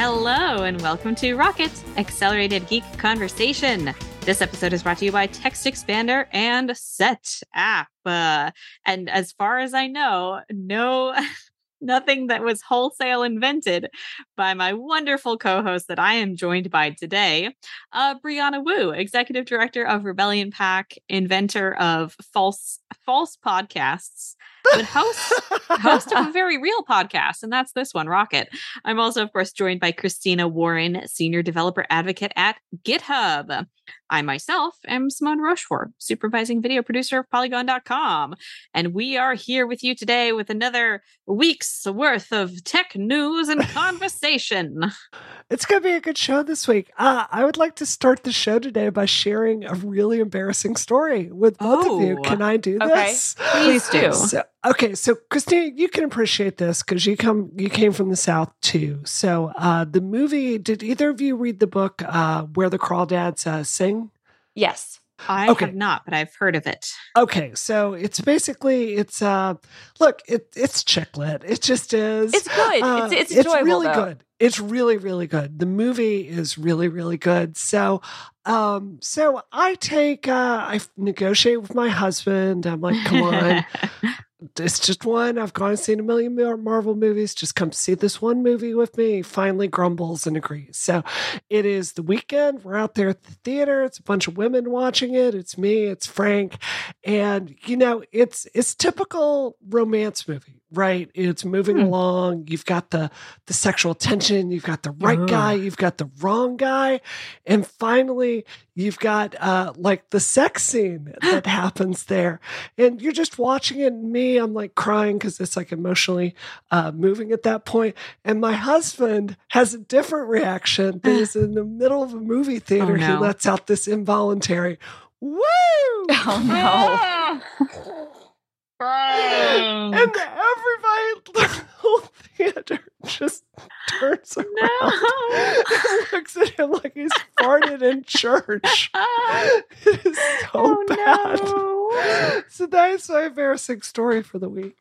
Hello, and welcome to Rocket Accelerated Geek Conversation. This episode is brought to you by Text Expander and Set App. Uh, and as far as I know, no nothing that was wholesale invented by my wonderful co-host that I am joined by today, uh, Brianna Wu, executive director of Rebellion PAC, inventor of false false podcasts, but host host of a very real podcast, and that's this one, Rocket. I'm also, of course, joined by Christina Warren, senior developer advocate at GitHub. I myself am Simone Rochefort, supervising video producer of Polygon.com. And we are here with you today with another week's worth of tech news and conversation. It's going to be a good show this week. Uh, I would like to start the show today by sharing a really embarrassing story with both oh, of you. Oh, Can I do okay. this? Please do. So, okay, so Christina, you can appreciate this because you come you came from the South too. So uh, the movie, did either of you read the book uh, Where the Crawdads uh, Sing? Yes. I okay. have not, but I've heard of it. Okay, so it's basically it's uh look, it it's chick lit. It just is. It's good. Uh, it's it's, it's really though. good. It's really really good. The movie is really really good. So um so I take uh I negotiate with my husband. I'm like, "Come on. it's just one. I've gone and seen a million Marvel movies. Just come see this one movie with me. He finally grumbles and agrees. So it is the weekend. We're out there at the theater. It's a bunch of women watching it. It's me. It's Frank, and you know, it's it's typical romance movie, right? It's moving hmm. along. You've got the the sexual tension. You've got the right uh. guy. You've got the wrong guy, and finally, you've got uh, like the sex scene that happens there, and you're just watching it. And me, I'm like crying because it's like emotionally uh, moving at that point. And my husband has a different reaction. That is in the middle of a movie theater. Oh, no. He lets out this involuntary "woo!" Oh no. and everybody, the whole theater just turns around no. and looks at him like he's farted in church. it is so oh, bad. No. So that's my embarrassing story for the week.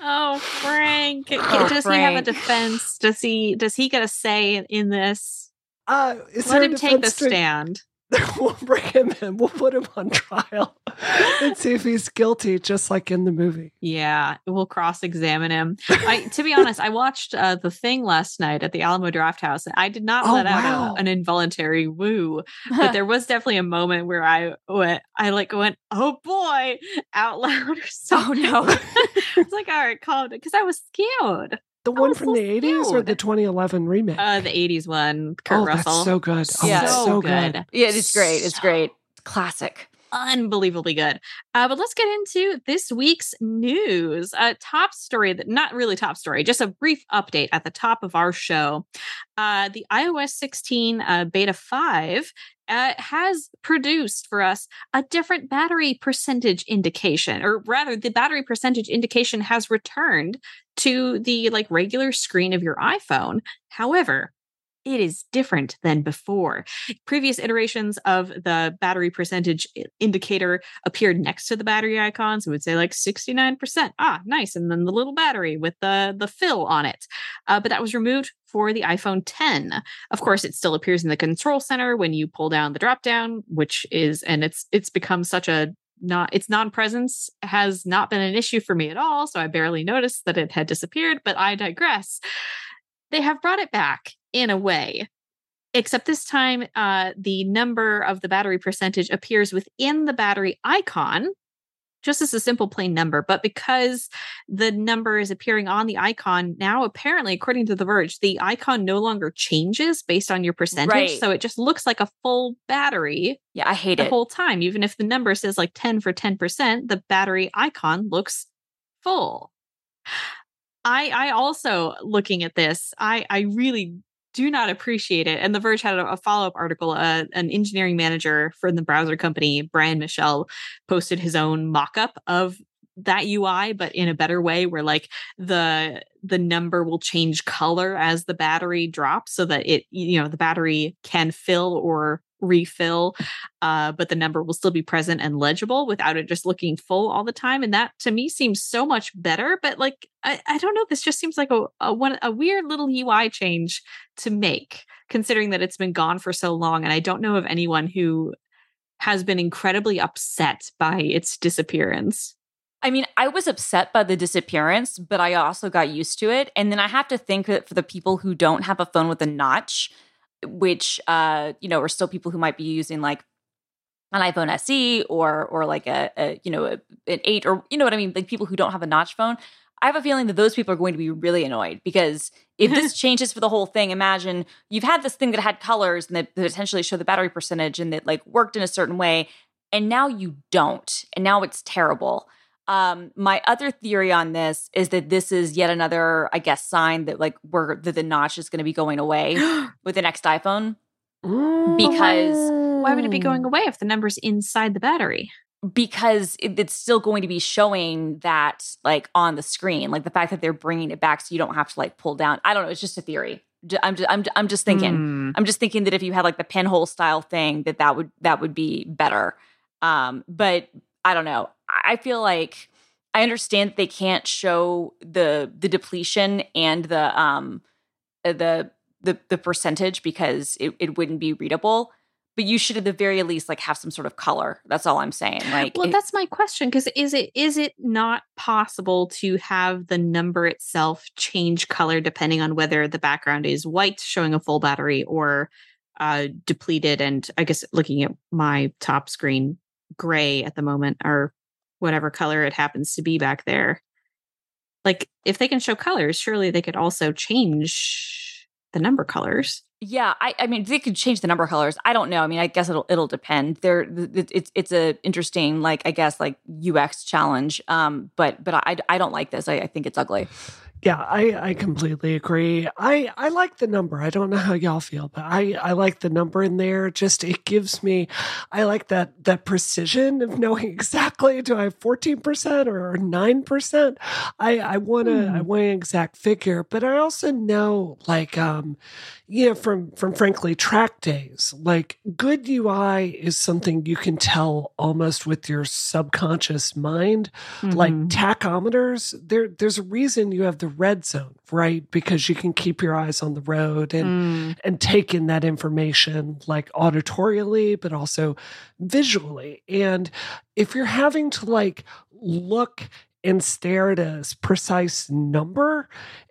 Oh, Frank. Oh, does Frank. he have a defense? Does he does he get a say in this? Uh, Let him take the stand. we'll bring him in. We'll put him on trial and see if he's guilty, just like in the movie. Yeah, we'll cross examine him. I, to be honest, I watched uh, the thing last night at the Alamo Drafthouse, and I did not oh, let wow. out an involuntary woo, but there was definitely a moment where I went, I like went, "Oh boy," out loud or something. Oh no! it's like, all right, calm because I was scared. The one from so the 80s or the 2011 remake? Uh, the 80s one. Kurt oh, Russell. That's so good. Oh, yeah, so good. good. Yeah, it's great. It's great. Classic unbelievably good. Uh, but let's get into this week's news. A top story that not really top story, just a brief update at the top of our show. Uh, the iOS 16 uh, beta 5 uh, has produced for us a different battery percentage indication, or rather, the battery percentage indication has returned to the like regular screen of your iPhone. However, it is different than before. Previous iterations of the battery percentage indicator appeared next to the battery icon. So it would say like 69%. Ah, nice. And then the little battery with the, the fill on it. Uh, but that was removed for the iPhone 10. Of course, it still appears in the control center when you pull down the drop down, which is, and it's, it's become such a not its non-presence has not been an issue for me at all so i barely noticed that it had disappeared but i digress they have brought it back in a way except this time uh, the number of the battery percentage appears within the battery icon just as a simple plain number but because the number is appearing on the icon now apparently according to the verge the icon no longer changes based on your percentage right. so it just looks like a full battery yeah i hate the it. the whole time. Even if the number says like 10 for 10% the battery icon looks full I I also looking at this, I I really do not appreciate it. And The Verge had a, a follow up article. Uh, an engineering manager from the browser company, Brian Michelle, posted his own mock up of that UI, but in a better way, where like the the number will change color as the battery drops, so that it you know the battery can fill or refill, uh, but the number will still be present and legible without it just looking full all the time. And that to me seems so much better. But like, I, I don't know, this just seems like a, a one a weird little UI change to make, considering that it's been gone for so long. And I don't know of anyone who has been incredibly upset by its disappearance. I mean, I was upset by the disappearance, but I also got used to it. And then I have to think that for the people who don't have a phone with a notch, which uh, you know, are still people who might be using like an iPhone SE or or like a, a you know a, an eight or you know what I mean, like people who don't have a notch phone. I have a feeling that those people are going to be really annoyed because if this changes for the whole thing, imagine you've had this thing that had colors and that potentially show the battery percentage and that like worked in a certain way, and now you don't, and now it's terrible. Um, my other theory on this is that this is yet another, I guess, sign that like we're that the notch is going to be going away with the next iPhone. Because why would it be going away if the number's inside the battery? Because it, it's still going to be showing that like on the screen, like the fact that they're bringing it back so you don't have to like pull down. I don't know. It's just a theory. I'm just, I'm, I'm just thinking. Mm. I'm just thinking that if you had like the pinhole style thing, that that would that would be better. Um, but I don't know. I feel like I understand they can't show the the depletion and the um uh, the the the percentage because it, it wouldn't be readable but you should at the very least like have some sort of color. That's all i'm saying. Like well it, that's my question because is it is it not possible to have the number itself change color depending on whether the background is white showing a full battery or uh depleted? And i guess looking at my top screen gray at the moment or whatever color it happens to be back there. Like if they can show colors, surely they could also change the number colors. Yeah, I, I mean they could change the number colors. I don't know. I mean, I guess it'll it'll depend. There, it's it's a interesting like I guess like UX challenge. Um, but but I I don't like this. I, I think it's ugly. Yeah, I, I completely agree. I, I like the number. I don't know how y'all feel, but I, I like the number in there. Just it gives me I like that that precision of knowing exactly do I have 14% or 9%. I, I want I hmm. want an exact figure, but I also know like um you know from from frankly track days, like good UI is something you can tell almost with your subconscious mind. Mm-hmm. Like tachometers, there there's a reason you have the red zone, right? Because you can keep your eyes on the road and mm. and take in that information like auditorially, but also visually. And if you're having to like look and stare at a precise number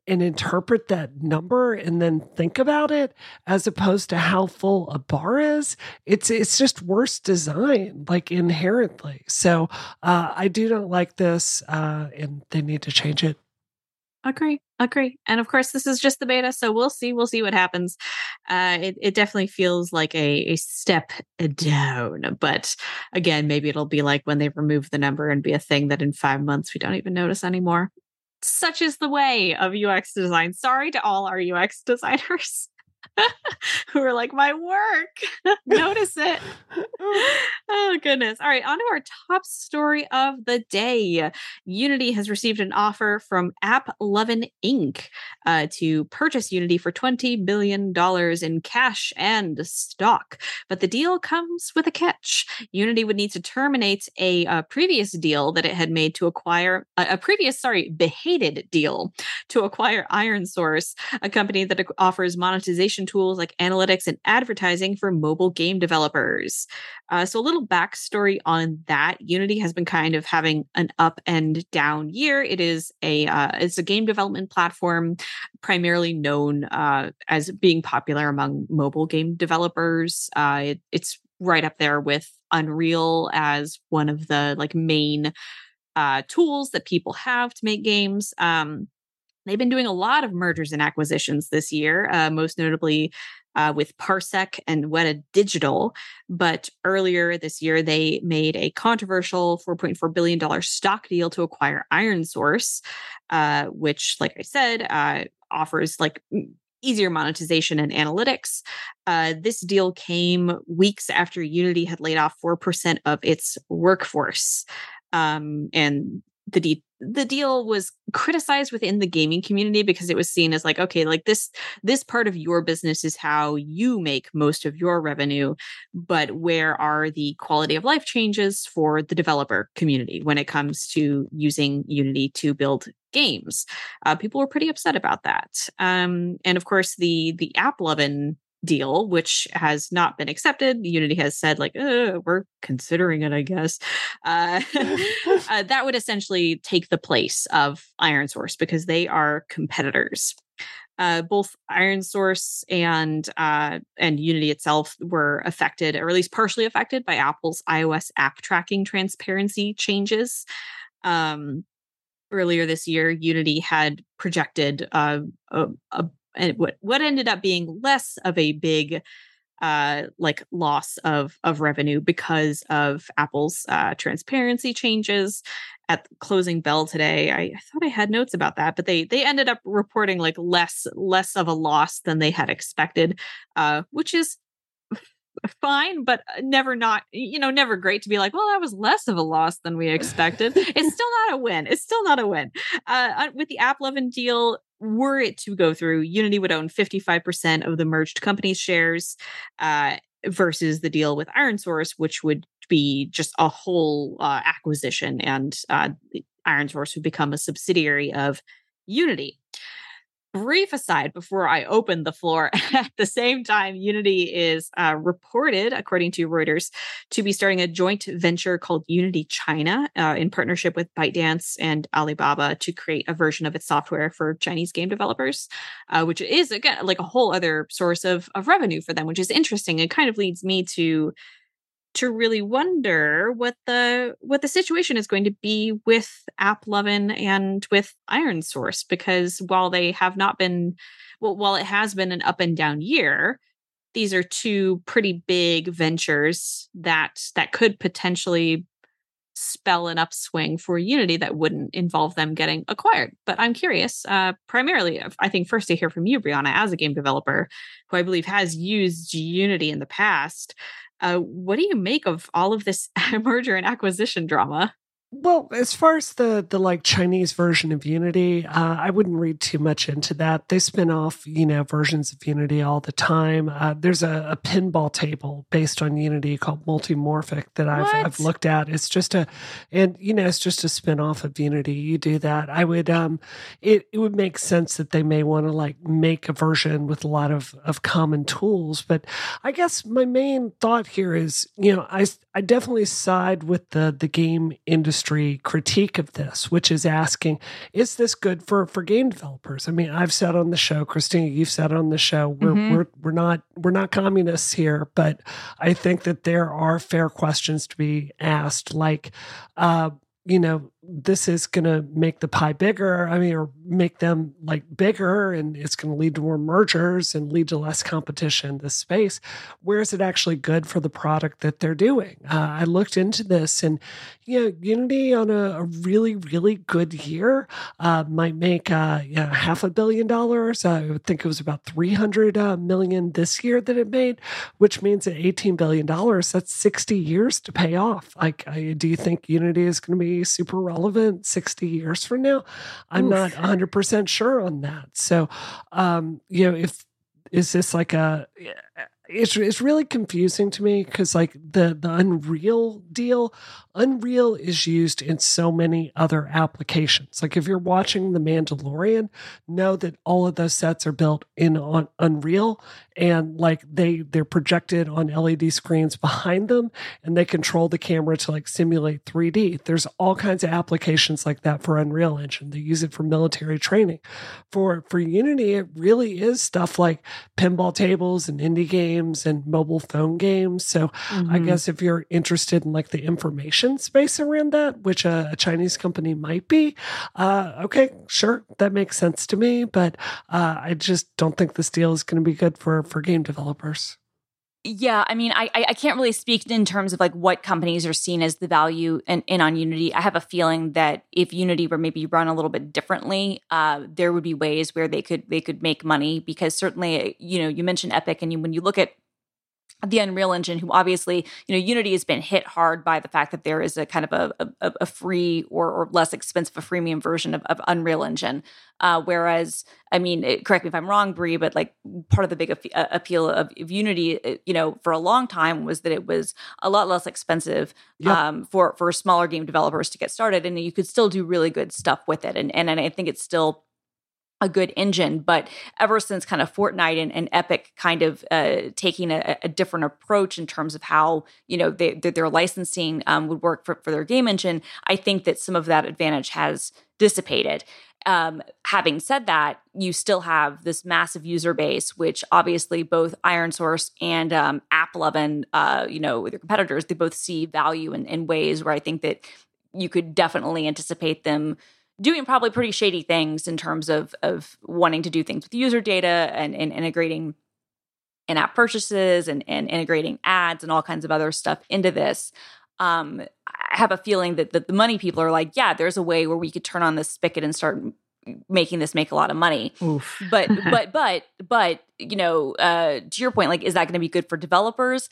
and interpret that number and then think about it as opposed to how full a bar is it's it's just worse design like inherently so uh, i do not like this uh, and they need to change it agree agree and of course this is just the beta so we'll see we'll see what happens. Uh it, it definitely feels like a, a step down but again maybe it'll be like when they remove the number and be a thing that in five months we don't even notice anymore. Such is the way of ux design. Sorry to all our ux designers who are like, my work, notice it. oh, goodness. All right, on to our top story of the day. Unity has received an offer from AppLovin Inc. Uh, to purchase Unity for $20 billion in cash and stock. But the deal comes with a catch. Unity would need to terminate a, a previous deal that it had made to acquire a, a previous, sorry, behated deal to acquire ironSource, a company that offers monetization tools like analytics and advertising for mobile game developers. Uh, so, a little backstory on that: Unity has been kind of having an up and down year. It is a uh, it's a game development platform primarily known uh, as being popular among mobile game developers. Uh, it, it's right up there with Unreal as one of the like main uh, tools that people have to make games. Um, They've been doing a lot of mergers and acquisitions this year, uh, most notably uh, with Parsec and Weta Digital. But earlier this year, they made a controversial $4.4 billion stock deal to acquire ironSource, uh, which, like I said, uh, offers like easier monetization and analytics. Uh, this deal came weeks after Unity had laid off 4% of its workforce. Um, and the de- the deal was criticized within the gaming community because it was seen as like okay like this this part of your business is how you make most of your revenue but where are the quality of life changes for the developer community when it comes to using unity to build games? Uh, people were pretty upset about that. Um, and of course the the AppLovin deal, which has not been accepted. Unity has said, like, uh, we're considering it, I guess. Uh, uh, that would essentially take the place of Iron Source because they are competitors. Uh, both Iron Source and uh, and Unity itself were affected, or at least partially affected, by Apple's iOS app tracking transparency changes. Um, earlier this year, Unity had projected uh, a, a and what what ended up being less of a big uh like loss of of revenue because of apple's uh transparency changes at closing bell today. I, I, thought i had notes about that but they they ended up reporting like less less of a loss than they had expected uh which is fine but never not you know never great to be like well that was less of a loss than we expected. It's still not a win. It's still not a win. Uh with the AppLovin deal were it to go through, Unity would own 55% of the merged company's shares uh, versus the deal with Iron Source, which would be just a whole uh, acquisition, and uh, Iron Source would become a subsidiary of Unity brief aside before I open the floor. At the same time, Unity is uh, reported, according to Reuters, to be starting a joint venture called Unity China uh, in partnership with ByteDance and Alibaba to create a version of its software for Chinese game developers, uh, which is again like a whole other source of of revenue for them, which is interesting. It kind of leads me to to really wonder what the what the situation is going to be with AppLovin and with Iron Source because while they have not been well while it has been an up and down year these are two pretty big ventures that that could potentially spell an upswing for Unity that wouldn't involve them getting acquired. But I'm curious, uh, primarily, I think first to hear from you, Brianna, as a game developer who I believe has used Unity in the past. Uh, what do you make of all of this merger and acquisition drama? Well, as far as the the like Chinese version of Unity, uh, I wouldn't read too much into that. They spin off, you know, versions of Unity all the time. Uh, there's a, a, pinball table based on Unity called Multimorphic that I've, I've looked at. It's just a, and you know, it's just a spin off of Unity. You do that. I would, um, it it would make sense that they may want to like make a version with a lot of of common tools. But I guess my main thought here is, you know, I I definitely side with the the game industry industry critique of this, which is asking, is this good for for game developers? I mean, I've said on the show, Christina, you've said on the show, we're mm-hmm. we're we're not we're not communists here, but I think that there are fair questions to be asked, like, uh, you know, this is going to make the pie bigger. I mean, or make them like bigger, and it's going to lead to more mergers and lead to less competition in this space. Where is it actually good for the product that they're doing? Uh, I looked into this, and you know, Unity on a, a really, really good year uh, might make uh, yeah, half a billion dollars. I would think it was about three hundred uh, million this year that it made, which means at eighteen billion dollars, that's sixty years to pay off. Like, I, do you think Unity is going to be super relevant? Relevant 60 years from now? I'm Oof. not 100% sure on that. So, um, you know, if is this like a it's it's really confusing to me because like the the Unreal deal, Unreal is used in so many other applications. Like if you're watching The Mandalorian, know that all of those sets are built in on Unreal and like they they're projected on LED screens behind them and they control the camera to like simulate 3D. There's all kinds of applications like that for Unreal Engine. They use it for military training. For for Unity, it really is stuff like pinball tables and indie games and mobile phone games. So mm-hmm. I guess if you're interested in like the information space around that, which a, a Chinese company might be, uh, okay, sure, that makes sense to me. But uh, I just don't think this deal is going to be good for for game developers. Yeah, I mean, I I can't really speak in terms of like what companies are seen as the value in, in on Unity. I have a feeling that if Unity were maybe run a little bit differently, uh, there would be ways where they could they could make money because certainly, you know, you mentioned Epic, and you, when you look at the Unreal Engine, who obviously, you know, Unity has been hit hard by the fact that there is a kind of a, a, a free or, or, less expensive, a freemium version of, of Unreal Engine. Uh, whereas, I mean, it, correct me if I'm wrong, Brie, but like part of the big appeal of, of, Unity, uh, you know, for a long time was that it was a lot less expensive yep. um, for for smaller game developers to get started, and you could still do really good stuff with it. And and, and I think it's still a good engine. But ever since kind of Fortnite and, and Epic kind of uh, taking a, a, different approach in terms of how you know they, their licensing um, would work for, for their game engine, I think that some of that advantage has dissipated. Um, having said that, you still have this massive user base, which obviously both Iron Source and um, AppLovin, uh, you know, their competitors, they both see value in, in ways where I think that you could definitely anticipate them doing probably pretty shady things in terms of of wanting to do things with user data and, and integrating in-app purchases and, and integrating ads and all kinds of other stuff into this. Um, I have a feeling that, that the money people are like, yeah, there's a way where we could turn on this spigot and start making this make a lot of money. Oof. but but but but you know, uh, to your point, like, is that going to be good for developers?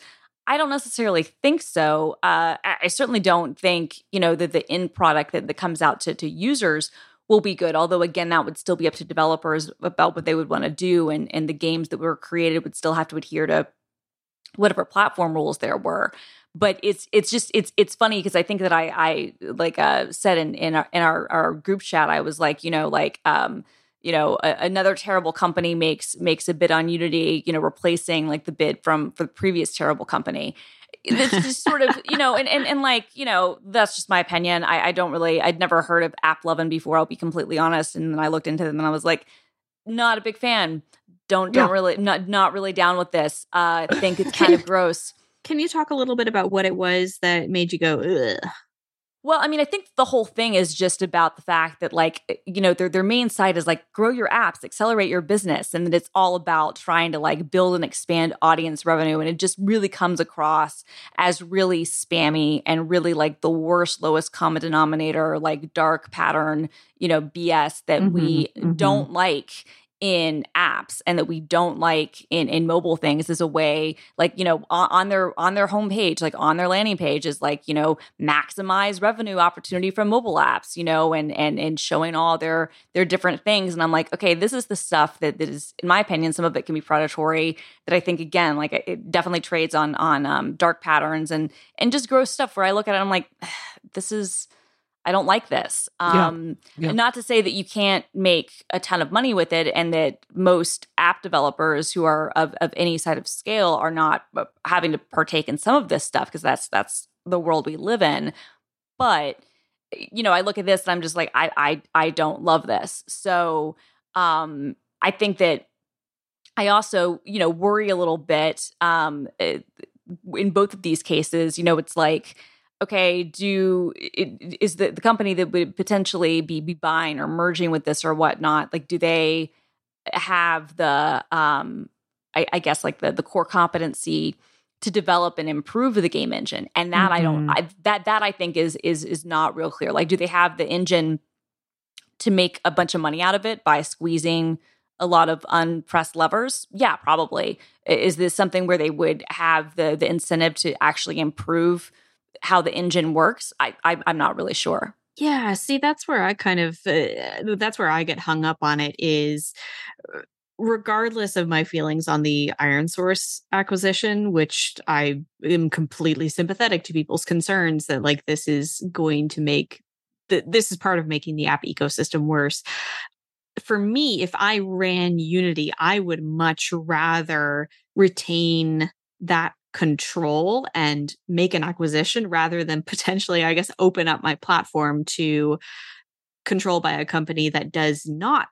I don't necessarily think so. Uh, I certainly don't think you know that the end product that, that comes out to, to users will be good. Although again, that would still be up to developers about what they would want to do, and and the games that were created would still have to adhere to whatever platform rules there were. But it's it's just it's it's funny because I think that I I like uh, said in in our in our, our group chat I was like you know like um you know a, another terrible company makes makes a bid on unity you know replacing like the bid from for the previous terrible company. It's just sort of you know and, and and like you know that's just my opinion. I i don't really i'd never heard of app AppLovin before i'll be completely honest and then i looked into them and i was like not a big fan. Don't don't yeah. really not not really down with this. Uh think it's kind of gross. can you talk a little bit about what it was that made you go Ugh? Well, I mean, I think the whole thing is just about the fact that, like, eh, you know, their their main site is like grow your apps, accelerate your business, and that it's all about trying to like build and expand audience revenue, and it just really comes across as really spammy and really like the worst, lowest common denominator, like dark pattern, you know, BS that mm-hmm, we mm-hmm. don't like in apps and that we don't like in in mobile things is a way like you know on, on, their on their homepage like on their landing page is like you know maximize revenue opportunity from mobile apps you know and and and showing all their their different things. And i'm like okay this is the stuff that, that is in my opinion some of it can be predatory that i think again like it definitely trades on on um, dark patterns and and just gross stuff where i look at it i'm like this is I don't like this. Um, yeah. Yeah. Not to say that you can't make a ton of money with it, and that most app developers who are of, of any side of scale are not uh, having to partake in some of this stuff because that's that's the world we live in. But you know, I look at this and I'm just like, I I I don't love this. So um, I think that I also you know worry a little bit um, eh, in both of these cases. You know, it's like okay, do is the, the company that would potentially be, be buying or merging with this or whatnot, like do they have the um I, I guess like the the core competency to develop and improve the game engine? And that mm-hmm. I don't mm-hmm. I, that that I think is is is not real clear. Like do they have the engine to make a bunch of money out of it by squeezing a lot of unpressed levers? Yeah, probably. Is this something where they would have the the incentive to actually improve how the engine works, I, I am not really sure. Yeah, see, that's where I kind of uh, that's where I get hung up on it is uh, regardless of my feelings on the iron source acquisition which i am completely sympathetic to people's concerns that like this is going to make that this is part of making the app ecosystem worse for me if i ran unity i would much rather retain that control and make an acquisition rather than potentially, I guess, open up my platform to control by a company that does not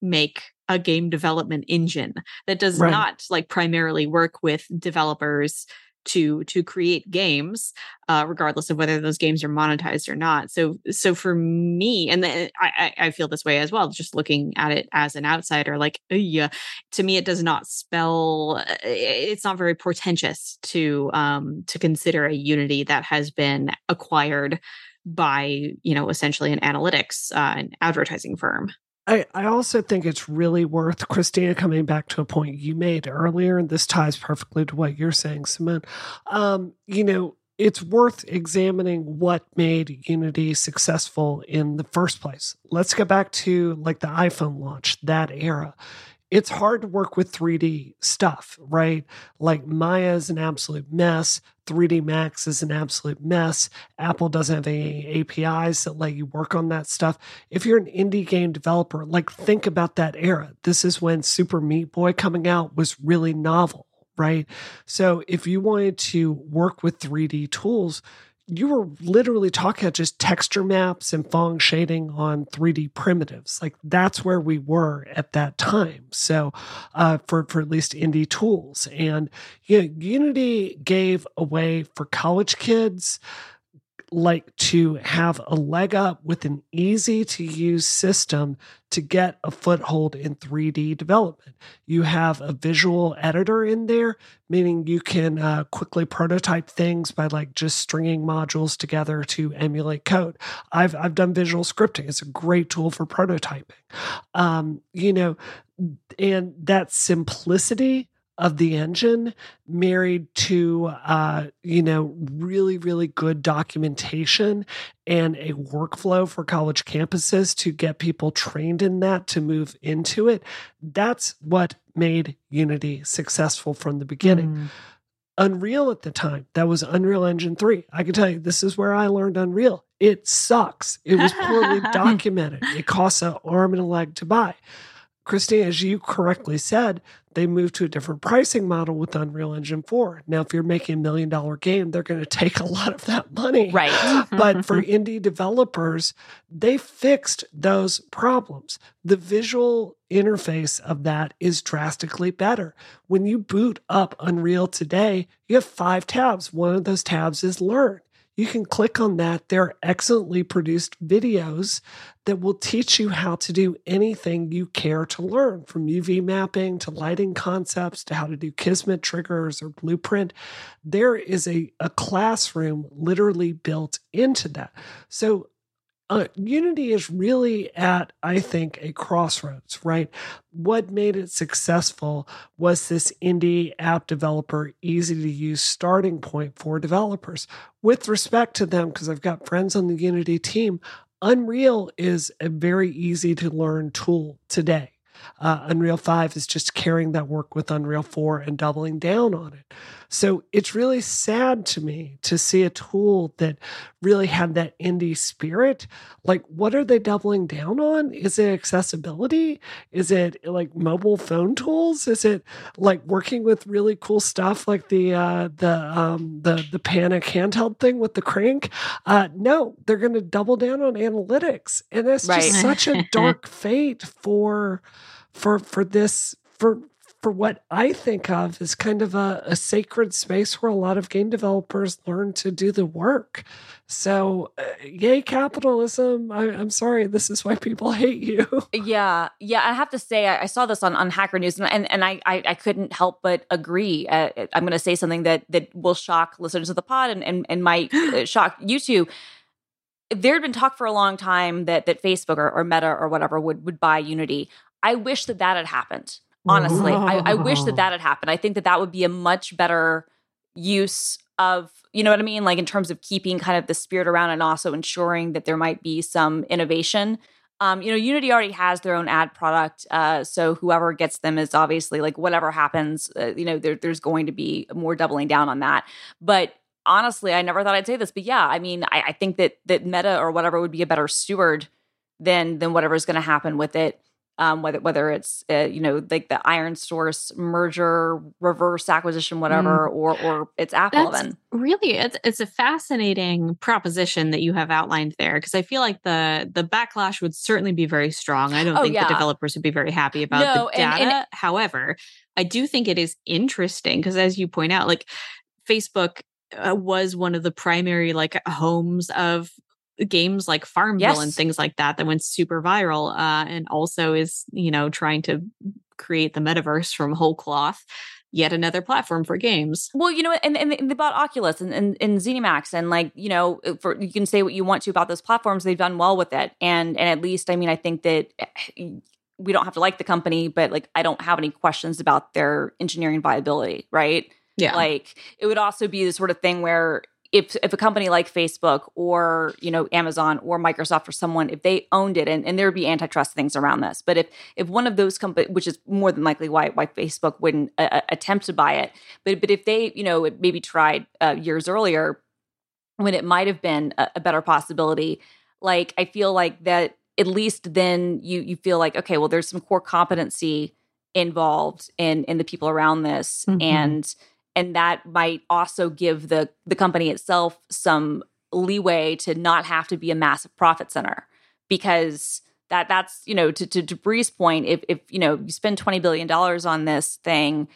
make a game development engine that does right. not like primarily work with developers to to create games uh, regardless of whether those games are monetized or not. So so for me and the, I, I feel this way as well just looking at it as an outsider like yeah to me it does not spell uh, it's not very portentous to um to consider a unity that has been acquired by you know essentially an analytics uh, an advertising firm I, I also think it's really worth Christina coming back to a point you made earlier, and this ties perfectly to what you're saying, Simone. Um, you know, it's worth examining what made Unity successful in the first place. Let's go back to like the iPhone launch, that era it's hard to work with 3D stuff, right? Like Maya is an absolute mess. 3D Max is an absolute mess. Apple doesn't have any APIs that let you work on that stuff. If you're an indie game developer, like think about that era. This is when Super Meat Boy coming out was really novel, right? So if you wanted to work with 3D tools, you were literally talking about just texture maps and Phong shading on 3D primitives. Like that's where we were at that time. So uh, for for at least indie tools, and you know, Unity gave away for college kids like to have a leg up with an easy to use system to get a foothold in 3D development. You have a visual editor in there, meaning you can uh, quickly prototype things by like just stringing modules together to emulate code. I've I've done visual scripting. It's a great tool for prototyping. Um, you know, and that simplicity of the engine married to uh, you know really really good documentation and a workflow for college campuses to get people trained in that to move into it that's what made unity successful from the beginning. Mm. unreal at the time. That was unreal engine 3 i can tell you this is where i learned unreal. It sucks. It was poorly documented. It costs an arm and a leg to buy. Christine, as you correctly said, they moved to a different pricing model with Unreal Engine 4. Now, if you're making a million dollar game, they're going to take a lot of that money. Right. Mm-hmm, but for mm-hmm. indie developers, they fixed those problems. The visual interface of that is drastically better. When you boot up Unreal today, you have five tabs. One of those tabs is Learn you can click on that. There are excellently produced videos that will teach you how to do anything you care to learn from UV mapping to lighting concepts to how to do Kismet triggers or blueprint. There is a, a classroom literally built into that. So uh, Unity is really at, I think, a crossroads, right? What made it successful was this indie app developer, easy to use starting point for developers. With respect to them, because I've got friends on the Unity team, Unreal is a very easy to learn tool today. Uh, Unreal 5 is just carrying that work with Unreal 4 and doubling down on it. So it's really sad to me to see a tool that really had that indie spirit. Like, what are they doubling down on? Is it accessibility? Is it like mobile phone tools? Is it like working with really cool stuff like the uh, the um, the the Panic handheld thing with the crank? Uh, no, they're going to double down on analytics, and that's right. just such a dark fate for for for this for for what I think of as kind of a, a, sacred space where a lot of game developers learn to do the work. So, uh, yay, capitalism. I, am sorry, this is why people hate you. Yeah. Yeah. I have to say, I, I saw this on, on Hacker News and, and, and I, I, I, couldn't help but agree. Uh, I'm going to say something that, that will shock listeners of the pod and, and, and might uh, shock you too there had been talk for a long time that that Facebook or, or Meta or whatever would would buy Unity. I wish that that had happened. Honestly, I, I wish that that had happened. I think that that would be a much better use of you know what I mean, like in terms of keeping kind of the spirit around and also ensuring that there might be some innovation. Um, you know, Unity already has their own ad product, uh, so whoever gets them is obviously like whatever happens. Uh, you know, there, there's going to be more doubling down on that. But honestly, I never thought I'd say this, but yeah, I mean, I, I think that that Meta or whatever would be a better steward than than whatever's going to happen with it um, whether whether it's uh, you know like the Iron Source merger, reverse acquisition, whatever, mm. or or it's Apple. That's then really, it's it's a fascinating proposition that you have outlined there because I feel like the the backlash would certainly be very strong. I don't oh, think yeah. the developers would be very happy about no, the data. And, and, However, I do think it is interesting because, as you point out, like Facebook uh, was one of the primary like homes of games like Farmville yes. and things like that that went super viral uh, and also is, you know, trying to create the metaverse from whole cloth. yet another platform for games. Well, you know, and, and they bought Oculus and, and, and ZeniMax, and like you know, for you can say what you want to about those platforms, they've done well with it, and and at least, I mean, I think that eh, we don't have to like the company, but like I don't have any questions about their engineering viability, right? Yeah, like it would also be the sort of thing where if if a company like Facebook or you know Amazon or Microsoft or someone if they owned it and, and there would be antitrust things around this but if if one of those companies which is more than likely why why Facebook wouldn't uh, uh, attempt to buy it but but if they you know maybe tried uh, years earlier when it might have been a, a better possibility like I feel like that at least then you you feel like okay well there's some core competency involved in in the people around this mm-hmm. and and that might also give the the company itself some leeway to not have to be a massive profit center. Because that that's you know to to, to Bree's point if if you know you spend 20 billion dollars on this thing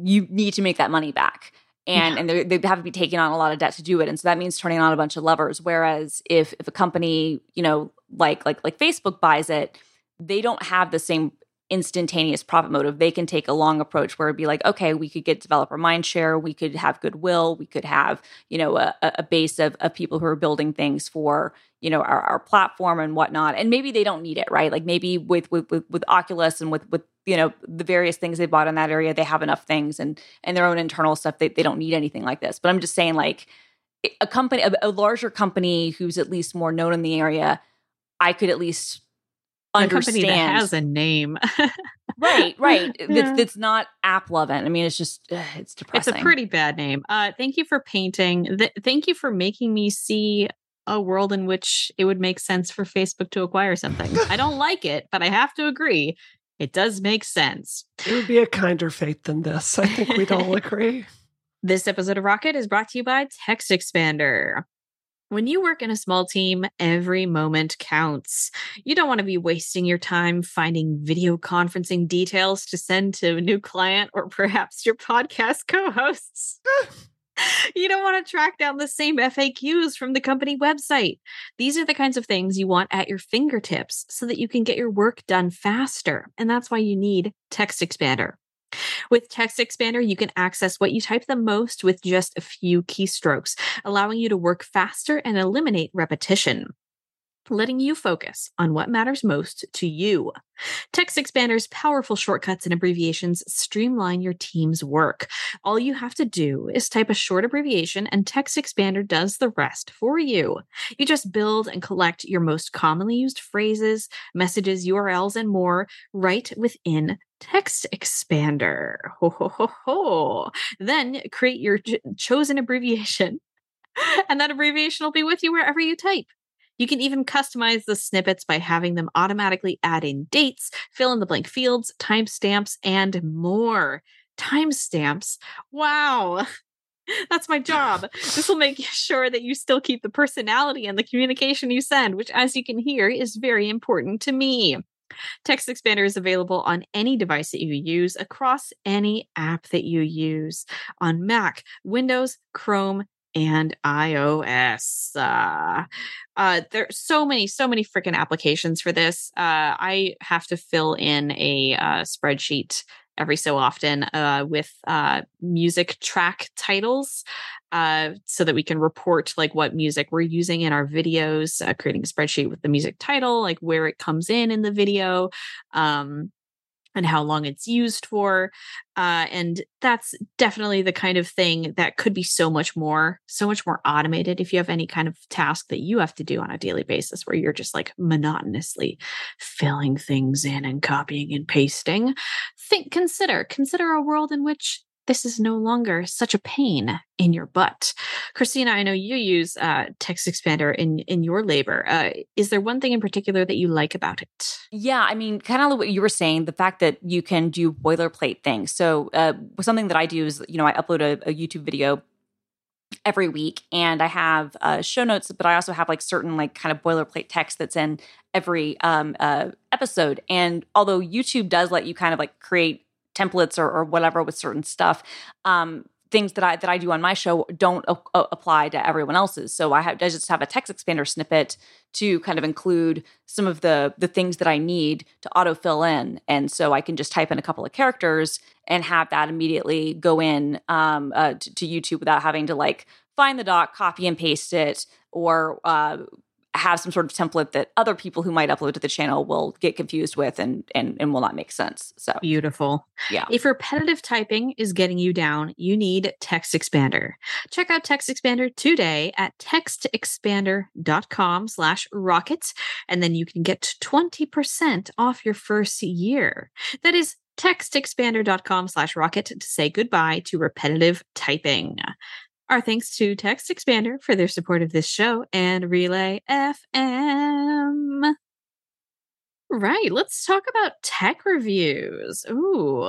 you need to make that money back. And yeah. and they have to be taking on a lot of debt to do it. And so that means turning on a bunch of levers. Whereas if if a company you know like like like Facebook buys it they don't have the same instantaneous profit motive. They can take a long approach where it'd be like, okay, we could get developer mind share, we could have goodwill, we could have, you know, a, a base of, of people who are building things for, you know, our, our platform and whatnot. And maybe they don't need it, right? Like maybe with with with, with Oculus and with with you know the various things they bought in that area, they have enough things and and their own internal stuff. They they don't need anything like this. But I'm just saying, like a company, a, a larger company who's at least more known in the area, I could at least understand. company that has a name. right, right. Yeah. It's, it's not AppLovin. I mean, it's just ugh, it's depressing. It's a pretty bad name. Uh, thank you for painting. Th- thank you for making me see a world in which it would make sense for Facebook to acquire something. I don't like it, but I have to agree. It does make sense. It would be a kinder fate than this. I think we'd all agree. This episode of Rocket is brought to you by Text Expander. When you work in a small team, every moment counts. You don't want to be wasting your time finding video conferencing details to send to a new client or perhaps your podcast co hosts. you don't want to track down the same FAQs from the company website. These are the kinds of things you want at your fingertips so that you can get your work done faster. And that's why you need Text Expander. With Text Expander, you can access what you type the most with just a few keystrokes, allowing you to work faster and eliminate repetition letting you focus on what matters most to you. Text Expander's powerful shortcuts and abbreviations streamline your team's work. All you have to do is type a short abbreviation, and Text Expander does the rest for you. You just build and collect your most commonly used phrases, messages, URLs, and more right within Text Expander. Ho, ho, ho, ho. Then create your chosen abbreviation, and that abbreviation will be with you wherever you type. You can even customize the snippets by having them automatically add in dates, fill in the blank fields, timestamps, and more. Timestamps. Wow. That's my job. This will make sure that you still keep the personality and the communication you send, which, as you can hear, is very important to me. Text Expander is available on any device that you use across any app that you use on Mac, Windows, Chrome, and iOS. Uh, uh, so many, so many freaking applications for this. Uh, I have to fill in a uh, spreadsheet every so often uh, with uh, music track titles uh, so that we can report like what music we're using in our videos uh, creating a spreadsheet with the music title like where it comes in in the video um, and how long it's used for. Uh, and that's definitely the kind of thing that could be so much more, so much more automated if you have any kind of task that you have to do on a daily basis where you're just like monotonously filling things in and copying and pasting. Think, consider, consider a world in which this is no longer such a pain in your butt. Christina, I know you use uh, Text Expander in in your labor. Uh, is there one thing in particular that you like about it? Yeah, I mean, kind of what you were saying, the fact that you can do boilerplate things. So, uh, something that I do is, you know, I upload a, a YouTube video every week and i have uh, show notes but i also have like certain like kind of boilerplate text that's in every um, uh, episode and although youtube does let you kind of like create templates or, or whatever with certain stuff. Um, things that I that I do on my show don't a- apply to everyone else's. So I have I just have a text expander snippet to kind of include some of the the things that I need to auto fill in, and so I can just type in a couple of characters and have that immediately go in um, uh, to, to YouTube without having to like find the doc, copy and paste it, or uh, have some sort of template that other people who might upload to the channel will get confused with and and, and will not make sense. So Beautiful. Yeah. If repetitive typing is getting you down, you need Text Expander. Check out Text Expander today at textexpander.com slash rockets, and then you can get 20% off your first year. That is textexpander.com slash rocket to say goodbye to repetitive typing. Our thanks to Text Expander for their support of this show and Relay FM. Right, let's talk about tech reviews. Ooh,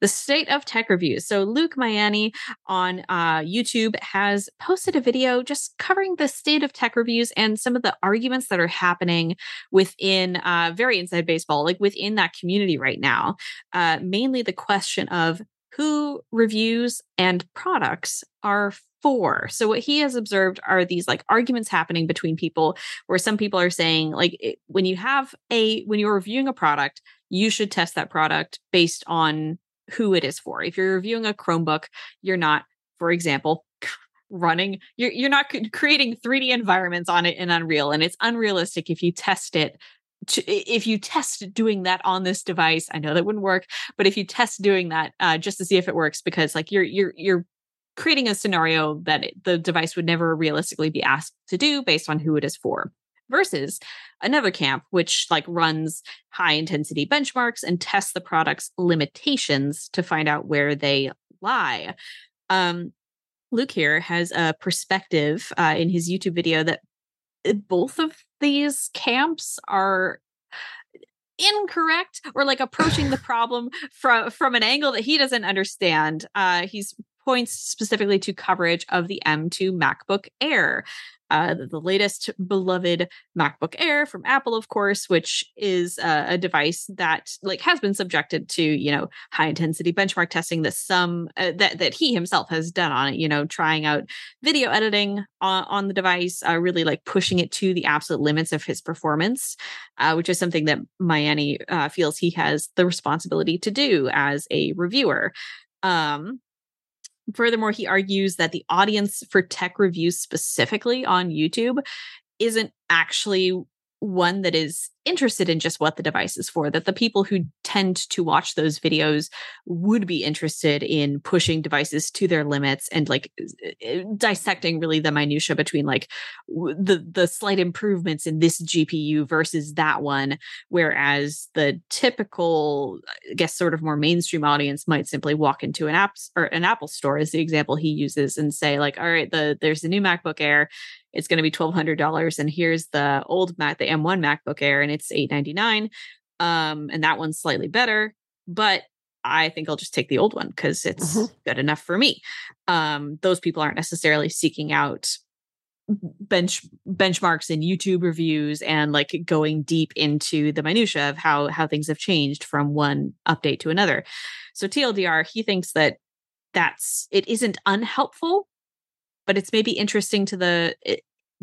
the state of tech reviews. So, Luke Miani on uh, YouTube has posted a video just covering the state of tech reviews and some of the arguments that are happening within uh, very inside baseball, like within that community right now. Uh, mainly the question of who reviews and products are for. So what he has observed are these like arguments happening between people where some people are saying like it, when you have a when you're reviewing a product, you should test that product based on who it is for. If you're reviewing a Chromebook, you're not for example running you're you're not creating 3D environments on it in Unreal and it's unrealistic if you test it to, if you test doing that on this device, I know that wouldn't work, but if you test doing that uh, just to see if it works, because like you're you're you're creating a scenario that it, the device would never realistically be asked to do based on who it is for versus another camp which like runs high intensity benchmarks and tests the product's limitations to find out where they lie. Um luke here has a perspective uh, in his youtube video that uh, both of these camps are incorrect or like approaching the problem from from an angle that he doesn't understand. Uh he's points specifically to coverage of the M2 MacBook Air, uh, the, latest beloved MacBook Air from Apple, of course, which is uh, a device that like has been subjected to you know high intensity benchmark testing that some uh, that that he himself has done on it. You know, trying out video editing on, on the device, uh, really like pushing it to the absolute limits of his performance, uh, which is something that Miani uh, feels he has the responsibility to do as a reviewer. Um, Furthermore, he argues that the audience for tech reviews specifically on YouTube isn't actually one that is interested in just what the device is for that the people who tend to watch those videos would be interested in pushing devices to their limits and like eh, eh, dissecting really the minutia between like the the slight improvements in this GPU versus that one. Whereas the typical I guess sort of more mainstream audience might simply walk into an app or an Apple store is the example he uses and say like all right the there's the new MacBook Air. It's going to be $1200 and here's the old Mac the M1 MacBook Air and it's 899 um and that one's slightly better but I think I'll just take the old one because it's mm-hmm. good enough for me. Um, those people aren't necessarily seeking out bench benchmarks and YouTube reviews and like going deep into the minutia of how how things have changed from one update to another. So TLDR, he thinks that that's it isn't unhelpful, but it's maybe interesting to the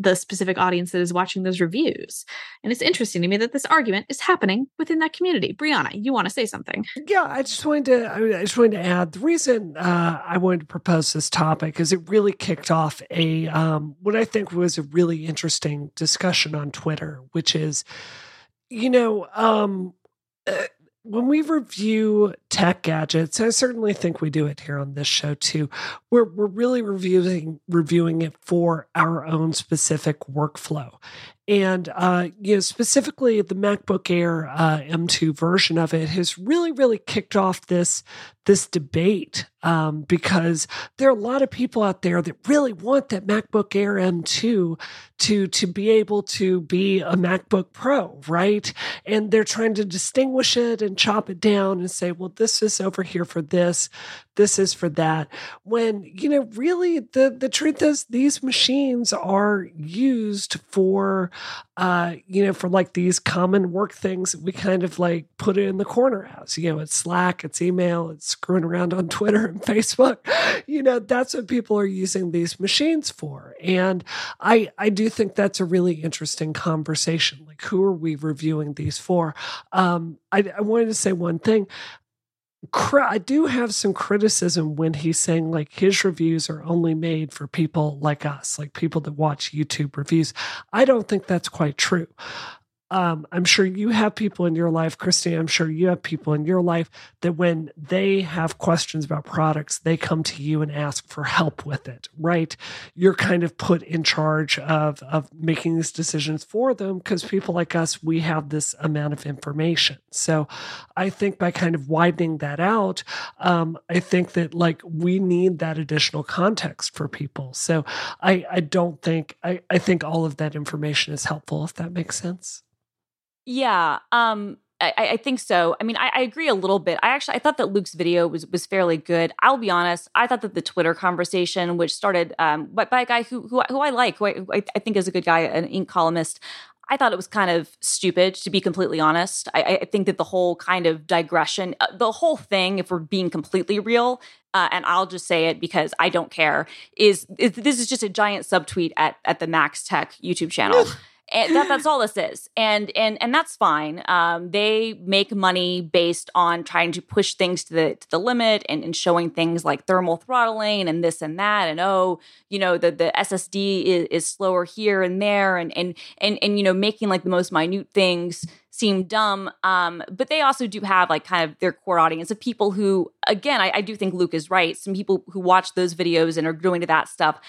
the specific audience that is watching those reviews. And it's interesting to me that this argument is happening within that community. Brianna, you want to say something? Yeah, I just wanted to. I just wanted to add the reason uh, I wanted to propose this topic is it really kicked off a um, what I think was a really interesting discussion on Twitter, which is, you know, um, uh, when we review tech gadgets, I certainly think we do it here on this show too. We're we're really reviewing reviewing it for our own specific workflow, and uh, you know specifically the MacBook Air uh, M2 version of it has really really kicked off this this debate um, because there are a lot of people out there that really want that MacBook Air M2 to to be able to be a MacBook Pro, right? And they're trying to distinguish it and chop it down and say, well, this is over here for this, this is for that. When you know, really, the the truth is, these machines are used for uh, you know, for like these common work things, we kind of like put it in the corner house. You know, it's Slack, it's email, it's screwing around on Twitter and Facebook. You know, that's what people are using these machines for. And I I do think that's a really interesting conversation. Like, who are we reviewing these for? Um, I, I wanted to say one thing. I do have some criticism when he's saying like his reviews are only made for people like us, like people that watch YouTube reviews. I don't think that's quite true um, I'm sure you have people in your life, Christy. I'm sure you have people in your life that when they have questions about products, they come to you and ask for help with it, right? You're kind of put in charge of, of making these decisions for them because people like us, we have this amount of information. So I think by kind of widening that out, um, I think that like we need that additional context for people. So I, I don't think, I, I think all of that information is helpful, if that makes sense. Yeah. Um, I, I, think so. I mean, I, I, agree a little bit. I actually I thought that Luke's video was was fairly good. I'll be honest. I thought that the Twitter conversation, which started um, by, by a guy who who, who I like, who I, I, think is a good guy, an Inc. columnist. I thought it was kind of stupid, to be completely honest. I, I think that the whole kind of digression, uh, the whole thing, if we're being completely real, uh, and I'll just say it because I don't care, is, is this is just a giant subtweet at at the Max Tech YouTube channel and that, that's all this is. And and and that's fine. Um, they make money based on trying to push things to the to the limit and, and showing things like thermal throttling and this and that and oh you know the the ssd is, is slower here and there and and and and you know making like the most minute things seem dumb. Um, but they also do have like kind of their core audience of people who again I, I do think luke is right. Some people who watch those videos and are going to that stuff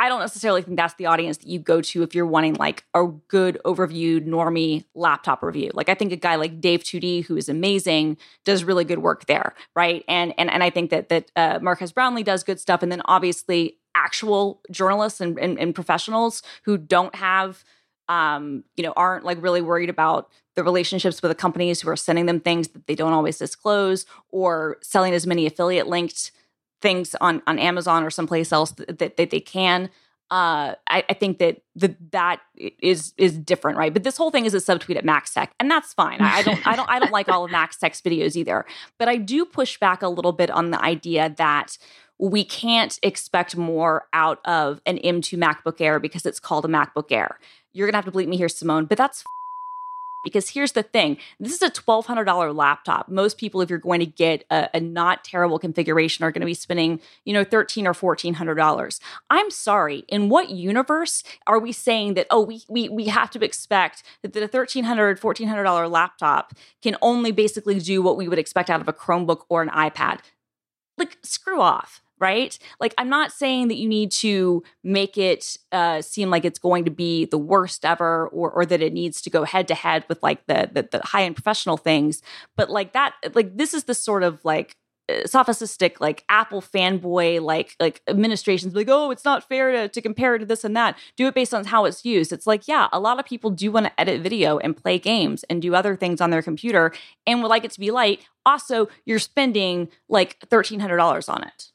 I don't necessarily think that's the audience that you go to if you're wanting like a good overview normie laptop review. Like I think a guy like Dave 2D who is amazing does really good work there, right? And and and I think that that uh, Marques Brownlee does good stuff, and then obviously actual journalists and, and, and professionals who don't have um, you know, aren't like really worried about the relationships with the companies who are sending them things that they don't always disclose or selling as many affiliate linked things on on Amazon or someplace else that, that, that they can. Uh, I, I, think that the, that is is different, right? But this whole thing is a subtweet at Max Tech, and that's fine. I, I don't I don't I don't like all of Max Tech's videos either. But I do push back a little bit on the idea that we can't expect more out of an M2 MacBook Air because it's called a MacBook Air. You're gonna have to bleep me here, Simone, but that's because here's the thing this is a $1,200 laptop. Most people, if you're going to get a, a not terrible configuration, are going to be spending, you know, $1,300 or $1,400. I'm sorry. In what universe are we saying that, oh, we, we, we have to expect that the $1,300, $1,400 laptop can only basically do what we would expect out of a Chromebook or an iPad? Like, screw off right? Like, I'm not saying that you need to make it uh, seem like it's going to be the worst ever, or or that it needs to go head to head with like the the, the high end professional things. But like that, like this is the sort of like uh, sophistic like apple fanboy like like administrations like oh it's not fair to, to compare it to this and that do it based on how it's used it's like yeah a lot of people do want to edit video and play games and do other things on their computer and would like it to be light also you're spending like $1300 on it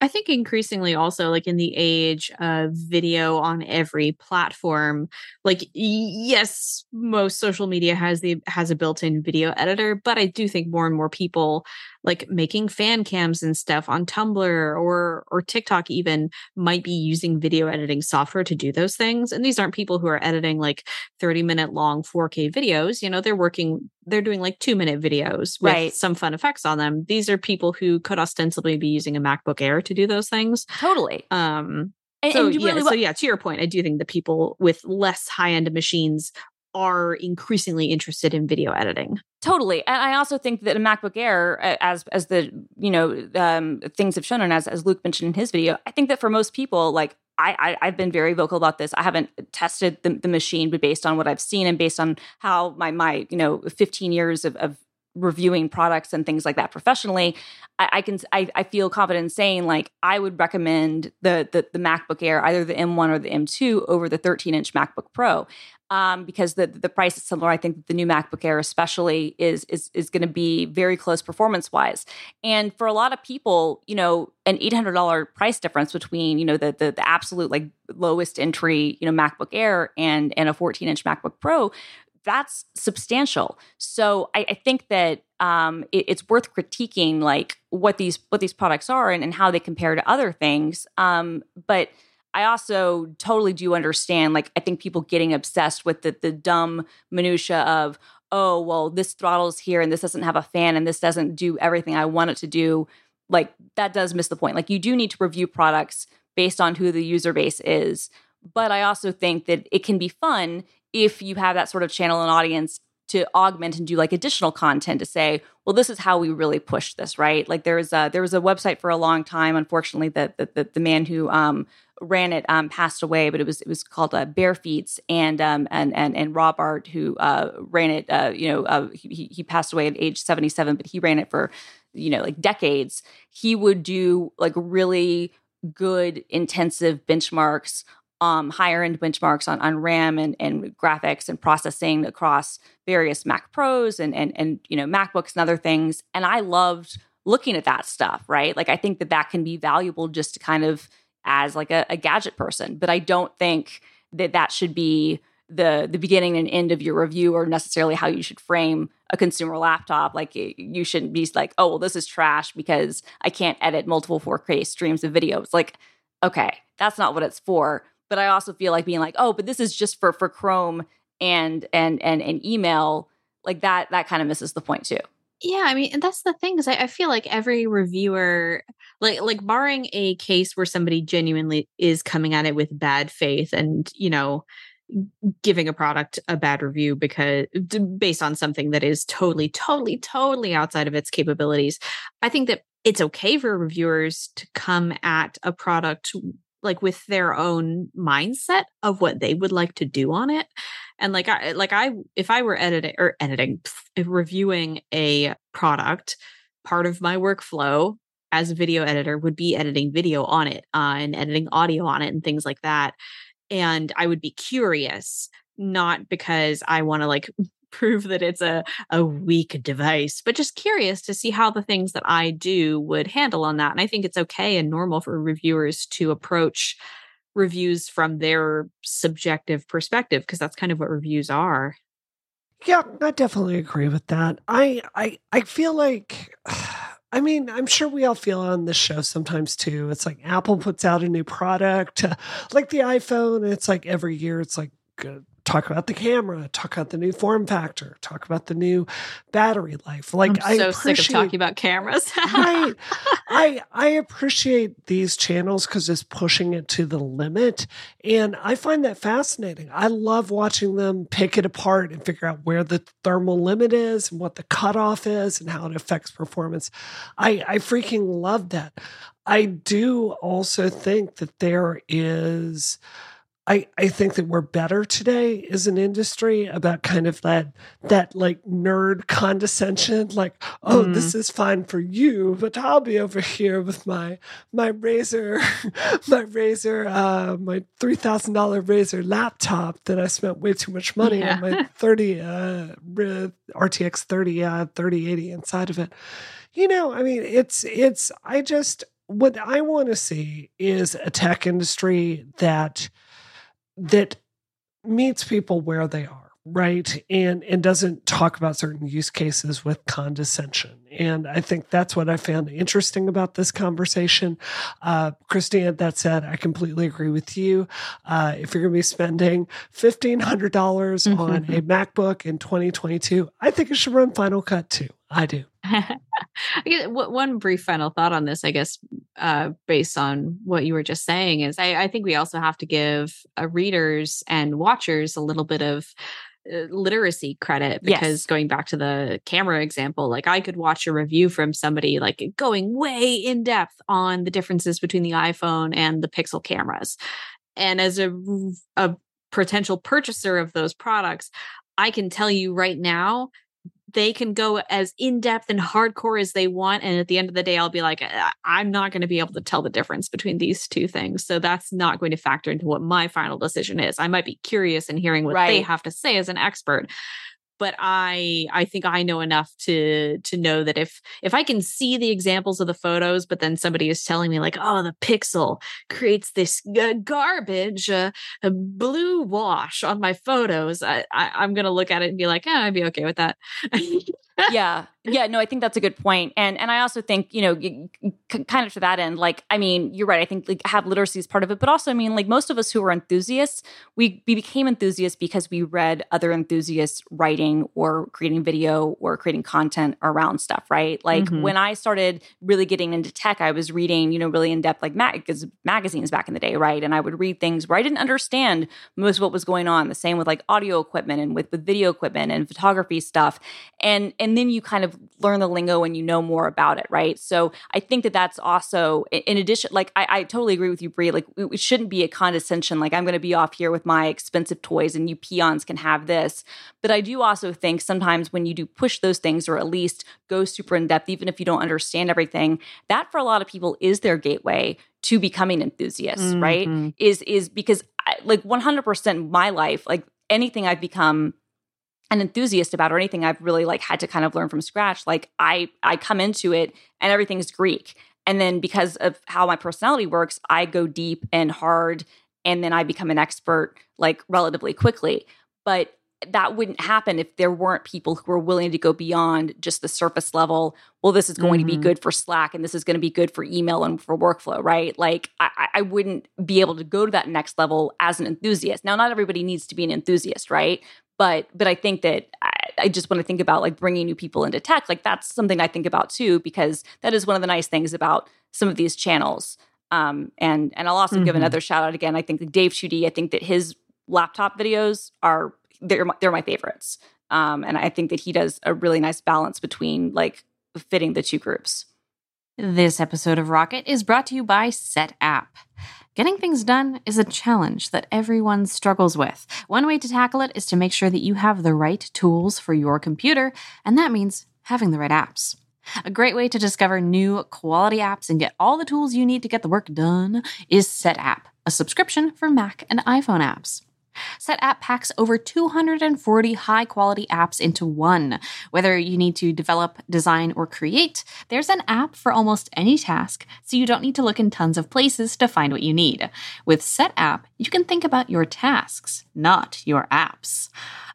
I think increasingly also like in the age of video on every platform, like yes, most social media has the has a built-in video editor, but I do think more and more people like making fan cams and stuff on Tumblr or or TikTok even might be using video editing software to do those things. And these aren't people who are editing like 30 minute long 4K videos. You know, they're working, they're doing like two minute videos with right. some fun effects on them. These are people who could ostensibly be using a MacBook Air to do those things. Totally. Um and, so, and yeah, really so yeah, to your point, I do think the people with less high end machines are increasingly interested in video editing. Totally, and I also think that a MacBook Air, as as the you know um, things have shown, and as as Luke mentioned in his video, I think that for most people, like I, I have been very vocal about this. I haven't tested the, the machine, but based on what I've seen and based on how my my you know 15 years of, of reviewing products and things like that professionally, I, I can I, I, feel confident saying like I would recommend the, the the MacBook Air, either the M1 or the M2, over the 13 inch MacBook Pro. Um, because the the price is similar. I think the new MacBook Air, especially, is is is going to be very close performance wise. And for a lot of people, you know, an eight hundred dollar price difference between you know the, the the absolute like lowest entry you know MacBook Air and and a fourteen inch MacBook Pro that's substantial. So I, I think that um, it, it's worth critiquing like what these what these products are and, and how they compare to other things. Um, but I also totally do understand like I think people getting obsessed with the the dumb minutia of oh well this throttles here and this doesn't have a fan and this doesn't do everything I want it to do. Like that does miss the point. Like you do need to review products based on who the user base is. But I also think that it can be fun if you have that sort of channel and audience to augment and do like additional content to say, well, this is how we really push this, right? Like there was a there was a website for a long time. Unfortunately, that the, the, the, man who um, ran it um, passed away, but it was it was called uh, and um, and and and Rob Art who uh, ran it, uh, you know, uh, he he passed away at age seventy seven, but he ran it for you know like decades. He would do like really good intensive benchmarks um, higher end benchmarks on, on RAM and, and graphics and processing across various Mac Pros and, and, and, you know, MacBooks and other things. And I loved looking at that stuff, right? Like, I think that that can be valuable just to kind of as like a, a gadget person, but I don't think that that should be the the beginning and end of your review or necessarily how you should frame a consumer laptop like you shouldn't be like oh well this is trash because i can't edit multiple 4k streams of videos like okay that's not what it's for but I also feel like being like, oh, but this is just for for Chrome and and and and email, like that that kind of misses the point too. Yeah, I mean, and that's the thing is I, I feel like every reviewer, like like barring a case where somebody genuinely is coming at it with bad faith and you know giving a product a bad review because based on something that is totally totally totally outside of its capabilities i think that it's okay for reviewers to come at a product like with their own mindset of what they would like to do on it. And like i like i if i were editing or editing reviewing a product part of my workflow as a video editor would be editing video on it uh, and editing audio on it and things like that. And i would be curious not because i want to like prove that it's a, a weak device, but just curious to see how the things that I do would handle on that. And I think it's okay and normal for reviewers to approach reviews from their subjective perspective because that's kind of what reviews are. Yeah, I definitely agree with that. I I I feel like I mean, I'm sure we all feel on this show sometimes too. It's like Apple puts out a new product, like the iPhone. It's like every year, it's like talk about the camera, talk about the new form factor, talk about the new battery life. Like I'm so sick of talking about cameras. right. I I appreciate these channels because it's pushing it to the limit. And I find that fascinating. I love watching them pick it apart and figure out where the thermal limit is and what the cutoff is and how it affects performance. I, I freaking love that. I do also think that there is I, I think that we're better today as an industry about kind of that that like nerd condescension, like, oh, mm. this is fine for you, but I'll be over here with my my Razer, my Razer, uh, my three thousand dollar Razer laptop that I spent way too much money yeah. on my thirty uh, RTX 30 uh, 3080 inside of it. You know, I mean, it's it's I just what I want to see is a tech industry that that meets people where they are right? And and doesn't talk about certain use cases with condescension. And i think that's what i found interesting about this conversation. Uh christine that said i completely agree with you. Uh if you're going to be spending $1500 mm-hmm. on a macbook in 2022 i think it should run final cut too. I do one brief final thought on this, I guess, uh, based on what you were just saying, is I, I think we also have to give uh, readers and watchers a little bit of uh, literacy credit because yes. going back to the camera example like i could watch a review from somebody like going way in depth on the differences between the iphone and the pixel cameras and as a, a potential purchaser of those products i can tell you right now they can go as in depth and hardcore as they want. And at the end of the day, I'll be like, I'm not going to be able to tell the difference between these two things. So that's not going to factor into what my final decision is. I might be curious in hearing what right. they have to say as an expert but i i think i know enough to to know that if if i can see the examples of the photos but then somebody is telling me like oh the pixel creates this garbage uh, blue wash on my photos I, I am gonna look at it and be like yeah i'd be okay with that yeah. Yeah no i think that's a good point and and i also think you know kind of to that end like i mean you're right i think like have literacy is part of it but also i mean like most of us who are enthusiasts we, we became enthusiasts because we read other enthusiasts writing or creating video or creating content around stuff right? Like mm-hmm. when i started really getting into tech i was reading you know really in depth like mag- magazines back in the day right? And i would read things where i didn't understand most of what was going on the same with like audio equipment and with, with video equipment and photography stuff and and then you kind of learn the lingo and you know more about it, right? So I think that that's also, in addition, like I, I totally agree with you, Brie. Like it shouldn't be a condescension. Like I'm going to be off here with my expensive toys, and you peons can have this. But I do also think sometimes when you do push those things, or at least go super in depth, even if you don't understand everything, that for a lot of people is their gateway to becoming enthusiasts, mm-hmm. right? Is is because I, like 100% my life, like anything I've become an enthusiast about or anything I've really like had to kind of learn from scratch. Like I I come into it and everything's Greek. And then because of how my personality works, I go deep and hard and then I become an expert like relatively quickly. But that wouldn't happen if there weren't people who were willing to go beyond just the surface level. Well, this is going mm-hmm. to be mm-hmm. good for Slack and this is going to be good for email and for workflow, right? Like, I, I, wouldn't be able to go to that next level as an enthusiast. Now, not everybody needs to be an enthusiast, right? But but i think that I, I, just want to think about like bringing new people into tech like that's something i think about too because that is one of the nice things about some of these channels. Um and and i'll also mm-hmm. give another shout out again i think dave 2d i think that his laptop videos are they're my, they're my favorites. Um and i think that he does a really nice balance between like fitting the two groups. This episode of rocket is brought to you by setapp Getting things done is a challenge that everyone struggles with. One way to tackle it is to make sure that you have the right tools for your computer, and that means having the right apps. A great way to discover new quality apps and get all the tools you need to get the work done is Setapp, a subscription for Mac and iPhone apps. Setapp packs over 240 high quality apps into one. Whether you need to develop, design, or create, there's an app for almost any task, so you don't need to look in tons of places to find what you need. With Setapp, you can think about your tasks, not your apps.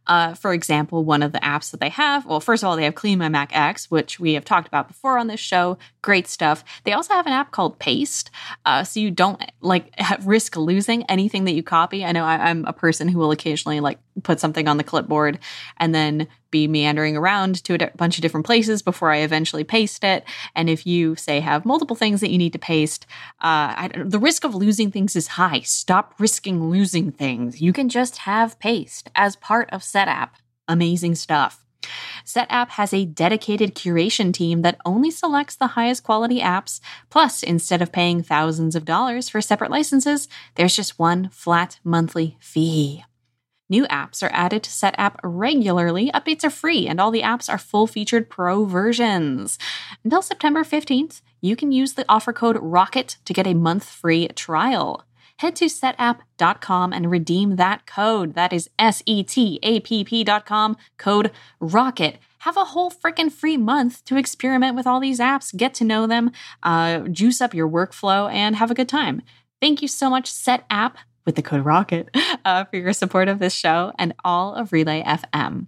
Uh, for example, one of the apps that they have, well, first of all, they have Clean My Mac X, which we have talked about before on this show. Great stuff. They also have an app called Paste, uh, so you don't like risk losing anything that you copy. I know I, I'm a person who will occasionally like put something on the clipboard and then be meandering around to a bunch of different places before I eventually paste it. And if you say have multiple things that you need to paste, uh, the risk of losing things is high. Stop risking losing things. You can just have paste as part of Setapp. Amazing stuff. Setapp has a dedicated curation team that only selects the highest quality apps. Plus, instead of paying thousands of dollars for separate licenses, there's just one flat monthly fee. New apps are added to Setapp regularly. Updates are free, and all the apps are full featured pro versions. Until September 15th, you can use the offer code ROCKET to get a month free trial. Head to setapp.com and redeem that code. That is S E T A P P.com, code ROCKET have a whole freaking free month to experiment with all these apps, get to know them, uh, juice up your workflow, and have a good time. Thank you so much, Setapp, with the code ROCKET uh, for your support of this show and all of Relay FM.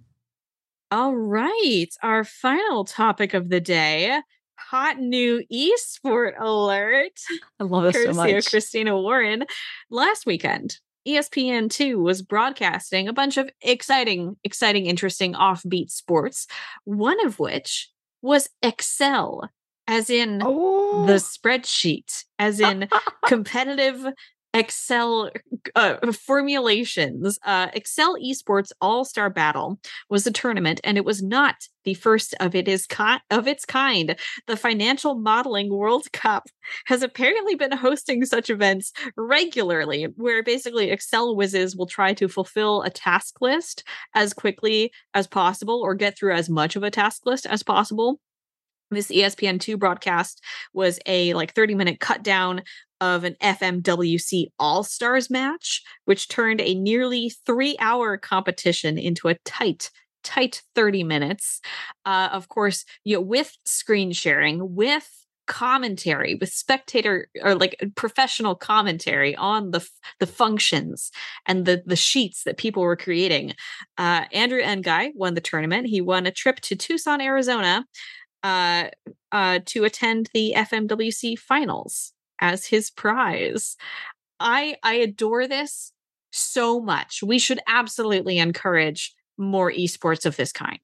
All right. Our final topic of the day hot new esport alert. I love this so much. Christina Warren. Last weekend, ESPN2 was broadcasting a bunch of exciting, exciting, interesting offbeat sports, one of which was Excel, as in oh. the spreadsheet, as in competitive Excel uh, formulations. Uh, Excel Esports All Star Battle was a tournament, and it was not the first of it is ki- of its kind. The Financial Modeling World Cup has apparently been hosting such events regularly, where basically Excel whizzes will try to fulfill a task list as quickly as possible or get through as much of a task list as possible this ESPN2 broadcast was a like 30 minute cut down of an FMWC All Stars match, which turned a nearly three hour competition into a tight, tight 30 minutes. Uh, of course, you know, with screen sharing, with commentary with spectator or like professional commentary on the the functions and the the sheets that people were creating. Uh andrew ngai won the tournament. He won a trip to tucson arizona uh, uh, to attend the FMWC finals as his prize. I I adore this so much. We should absolutely encourage more esports of this kind.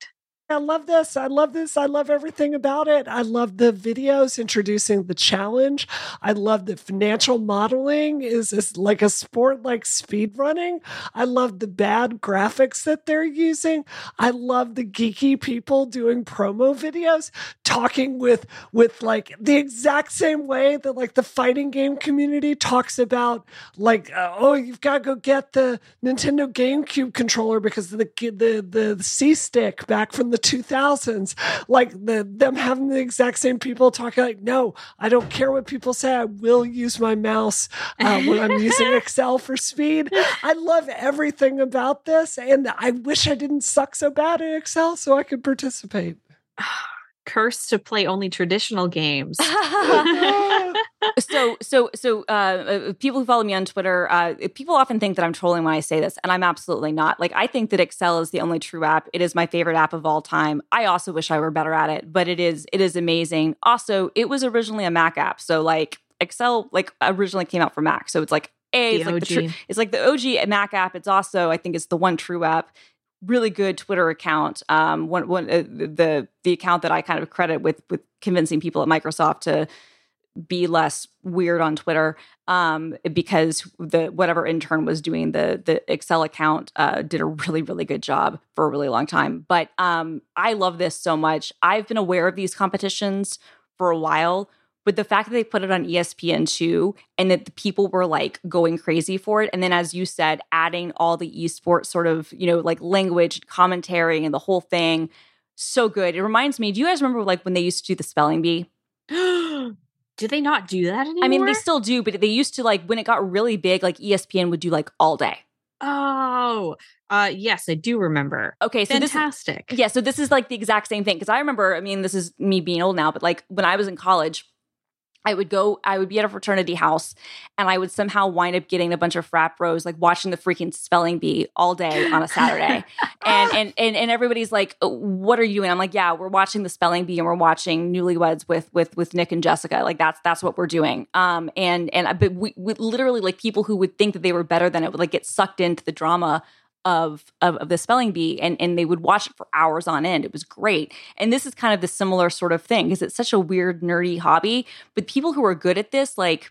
I love this. I love this. I love everything about it. I love the videos introducing the challenge. I love that financial modeling is, is like a sport like speed running. I love the bad graphics that they're using. I love the geeky people doing promo videos talking with with like the exact same way that like the fighting game community talks about like uh, oh you've got to go get the Nintendo GameCube controller because the the the, the C stick back from the 2000s like the them having the exact same people talking like no I don't care what people say. I will use my mouse uh, when I'm using Excel for speed. I love everything about this and I wish I didn't suck so bad at Excel so I could participate cursed to play only traditional games. so so so uh, uh, people who follow me on Twitter, uh, people often think that I'm trolling when I say this, and I'm absolutely not. Like I think that Excel is the only true app. It is my favorite app of all time. I also wish I were better at it, but it is it is amazing. Also, it was originally a Mac app, so like Excel like originally came out for Mac, so it's like a, it's like, the it's like the OG Mac app. It's also, I think, it's the one true app really good Twitter account. Um, one, one uh, the the account that I kind of credit with with convincing people at Microsoft to be less weird on Twitter um, because the whatever intern was doing the the Excel account uh, did a really really good job for a really long time. But um, I love this so much. I've been aware of these competitions for a while but the fact that they put it on ESPN2 and that the people were like going crazy for it. And then, as you said, adding all the esports sort of, you know, like language, commentary, and the whole thing. So good. It reminds me, do you guys remember like when they used to do the spelling bee? do they not do that anymore? I mean, they still do, but they used to like when it got really big, like ESPN would do like all day. Oh, uh, yes, I do remember. Okay, so fantastic. This, yeah, so this is like the exact same thing because I remember. I mean, this is me being old now, but like when I was in college, I would go, I would be at a fraternity house and I would somehow wind up getting a bunch of frat bros like watching the freaking spelling bee all day on a Saturday. and, and and and everybody's like, uh, what are you doing? I'm like, yeah, we're watching the spelling bee and we're watching newlyweds with with with Nick and Jessica. Like that's that's what we're doing. Um and and but we, we literally like people who would think that they were better than it would like get sucked into the drama of, of, of the spelling bee and and they would watch it for hours on end. It was great. And this is kind of the similar sort of thing because it's such a weird nerdy hobby. But people who are good at this like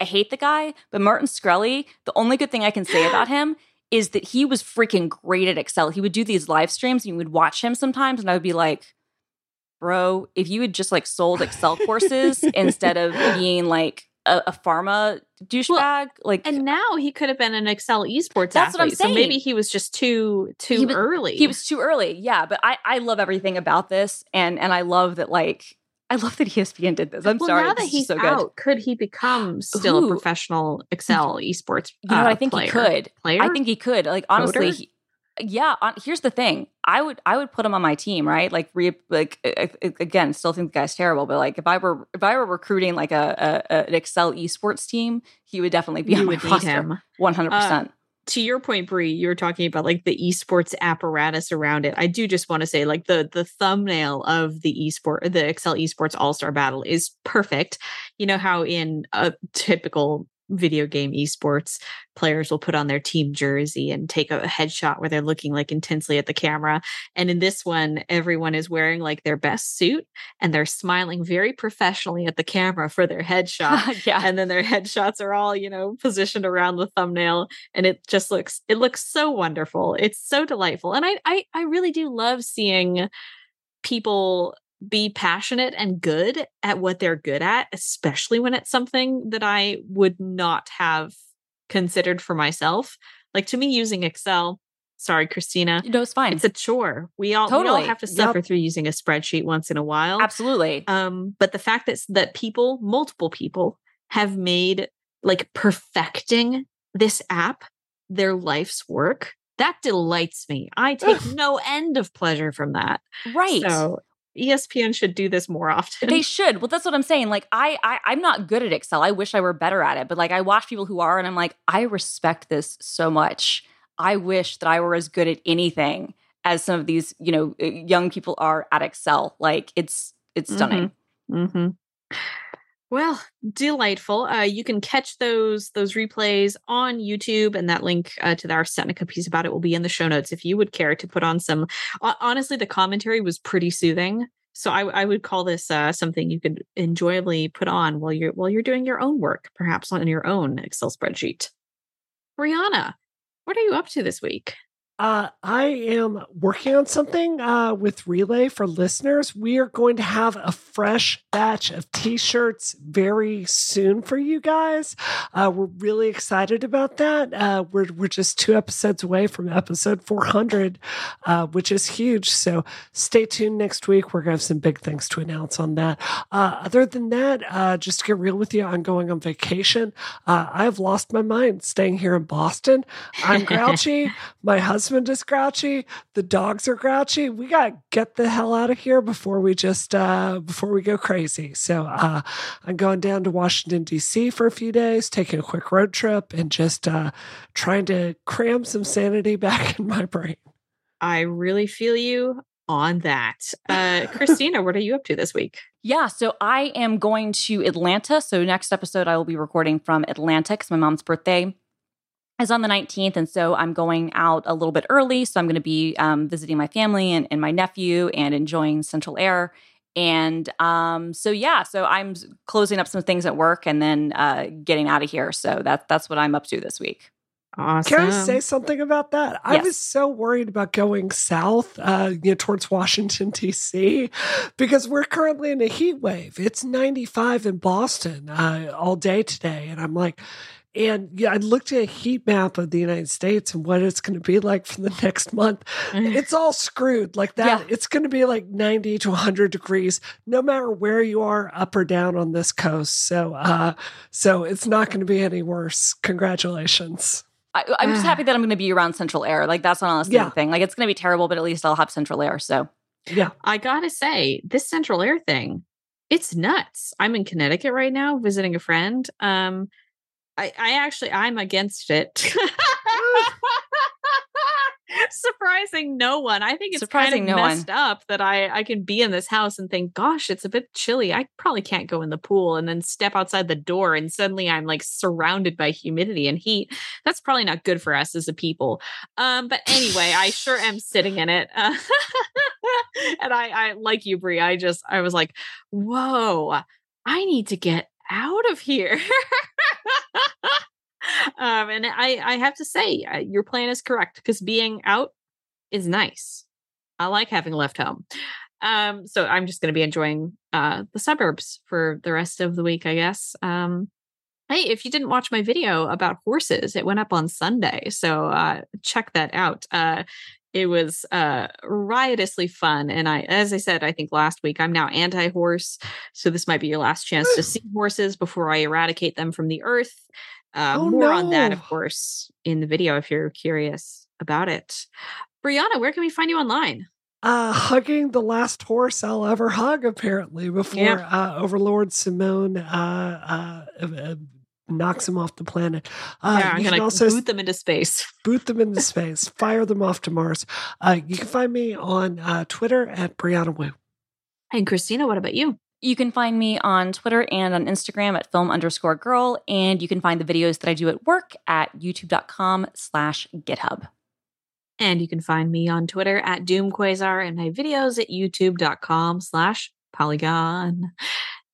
i hate the guy but martin shkreli the only good thing i can say about him is that he was freaking great at excel. He would do these live streams and you would watch him sometimes and i would be like bro if you had just like sold excel courses instead of being like a, a pharma douchebag. Well, like, and now he could have been an Excel esports that's athlete. What I'm saying. So maybe he was just too too he was, early. He was too early. Yeah, but I I love everything about this, and and I love that like I love that ESPN did this. I'm well, sorry. Now that he's so out, could he become still Ooh. a professional Excel esports? You know, uh, I think player? he could. Player? I think he could. Like honestly, he, yeah on, here's the thing. I would i would put him on my team right? Like re, like again still think the guy's terrible but like if i were if i were recruiting like a, a an excel esports team he would definitely be you on my roster him. 100% uh, to your point brie you were talking about like the esports apparatus around it. I do just want to say like the the thumbnail of the esport the excel esports all-star battle is perfect. You know how in a typical video game esports players will put on their team jersey and take a headshot where they're looking like intensely at the camera. And in this one, everyone is wearing like their best suit and they're smiling very professionally at the camera for their headshot. yeah. And then their headshots are all, you know, positioned around the thumbnail. And it just looks, it looks so wonderful. It's so delightful. And I I, I really do love seeing people be passionate and good at what they're good at, especially when it's something that I would not have considered for myself. Like to me, using Excel, sorry, Christina. No, it's fine. It's a chore. We all, totally. we all have to suffer yep. through using a spreadsheet once in a while. Absolutely. Um, but the fact that that people, multiple people, have made like perfecting this app their life's work that delights me. I take no end of pleasure from that. Right. So ESPN should do this more often. They should. Well, that's what I'm saying. Like I, I I'm not good at Excel. I wish I were better at it. But like I watch people who are and I'm like, I respect this so much. I wish that I were as good at anything as some of these, you know, young people are at Excel. Like it's it's stunning. Mm-hmm. Mm-hmm. Well, delightful. Uh, you can catch those those replays on YouTube, and that link uh, to our Seneca piece about it will be in the show notes. If you would care to put on some, uh, honestly, the commentary was pretty soothing. So I, I would call this uh, something you could enjoyably put on while you're while you're doing your own work, perhaps on your own Excel spreadsheet. Brianna, what are you up to this week? Uh, I am working on something uh, with Relay for listeners. We are going to have a fresh batch of t shirts very soon for you guys. Uh, we're really excited about that. Uh, we're, we're just two episodes away from episode 400, uh, which is huge. So stay tuned next week. We're going to have some big things to announce on that. Uh, other than that, just to get real with you, I'm going on vacation. I've lost my mind staying here in Boston. I'm grouchy. my husband husband is grouchy. The dogs are grouchy. We got to get the hell out of here before we just, uh, before we go crazy. So uh, I'm going down to Washington, D.C. for a few days, taking a quick road trip and just uh, trying to cram some sanity back in my brain. I really feel you on that. Uh, Christina, what are you up to this week? Yeah, so I am going to Atlanta. So next episode, I will be recording from Atlanta because my mom's birthday is on the 19th. And so I'm going out a little bit early. So I'm going to be um, visiting my family and, and, my nephew and enjoying central air. And um, so, yeah, so I'm closing up some things at work and then uh, getting out of here. So that, that's what I'm up to this week. Awesome. Can I say something about that? Yes. I was so worried about going south, uh, you know, towards Washington D.C. because we're currently in a heat wave. It's 95 in Boston uh, all day today, and I'm like, and yeah, I looked at a heat map of the United States and what it's going to be like for the next month. Mm. It's all screwed like that. Yeah. It's going to be like 90 to 100 degrees, no matter where you are, up or down on this coast. So, uh, so it's not going to be any worse. Congratulations. I, am just happy that I'm going to be around central air. Like that's not honestly yeah. the thing. Like it's going to be terrible, but at least I'll have central air. So, yeah, I gotta say this central air thing, it's nuts. I'm in Connecticut right now visiting a friend. Um, I, I actually I'm against it. Surprising no one. I think it's Surprising kind of no messed one. up that I I can be in this house and think, gosh, it's a bit chilly. I probably can't go in the pool and then step outside the door and suddenly I'm like surrounded by humidity and heat. That's probably not good for us as a people. Um, but anyway, I sure am sitting in it. Uh, and I I like you, Brie. I just I was like, whoa, I need to get out of here. um, and I, I have to say, uh, your plan is correct because being out is nice. I like having left home. Um, so I'm just going to be enjoying uh, the suburbs for the rest of the week, I guess. Um, hey, if you didn't watch my video about horses, it went up on Sunday, so uh, check that out. Uh, it was uh, riotously fun, and I, as I said, I think last week, I'm now anti-horse, so this might be your last chance to see horses before I eradicate them from the earth. Uh, oh, more no. on that, of course, in the video if you're curious about it. Brianna, where can we find you online? Uh, hugging the last horse I'll ever hug, apparently, before yeah. uh, Overlord Simone uh, uh, uh knocks them off the planet. Uh, yeah, I'm gonna also boot them into space. Boot them into space. Fire them off to Mars. Uh, you can find me on uh, Twitter at Brianna Wu. And Christina, what about you? You can find me on Twitter and on Instagram at film underscore girl, and you can find the videos that I do at work at youtube.com slash GitHub. And you can find me on Twitter at DoomQuasar and my videos at youtube.com slash polygon.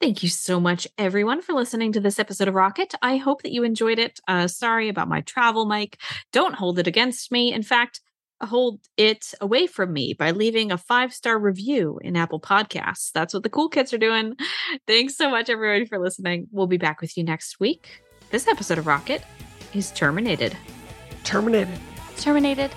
Thank you so much, everyone, for listening to this episode of Rocket. I hope that you enjoyed it. Uh, sorry about my travel mic. Don't hold it against me. In fact, hold it away from me by leaving a five star review in Apple Podcasts. That's what the cool kids are doing. Thanks so much, everybody, for listening. We'll be back with you next week. This episode of Rocket is terminated. Terminated. Terminated.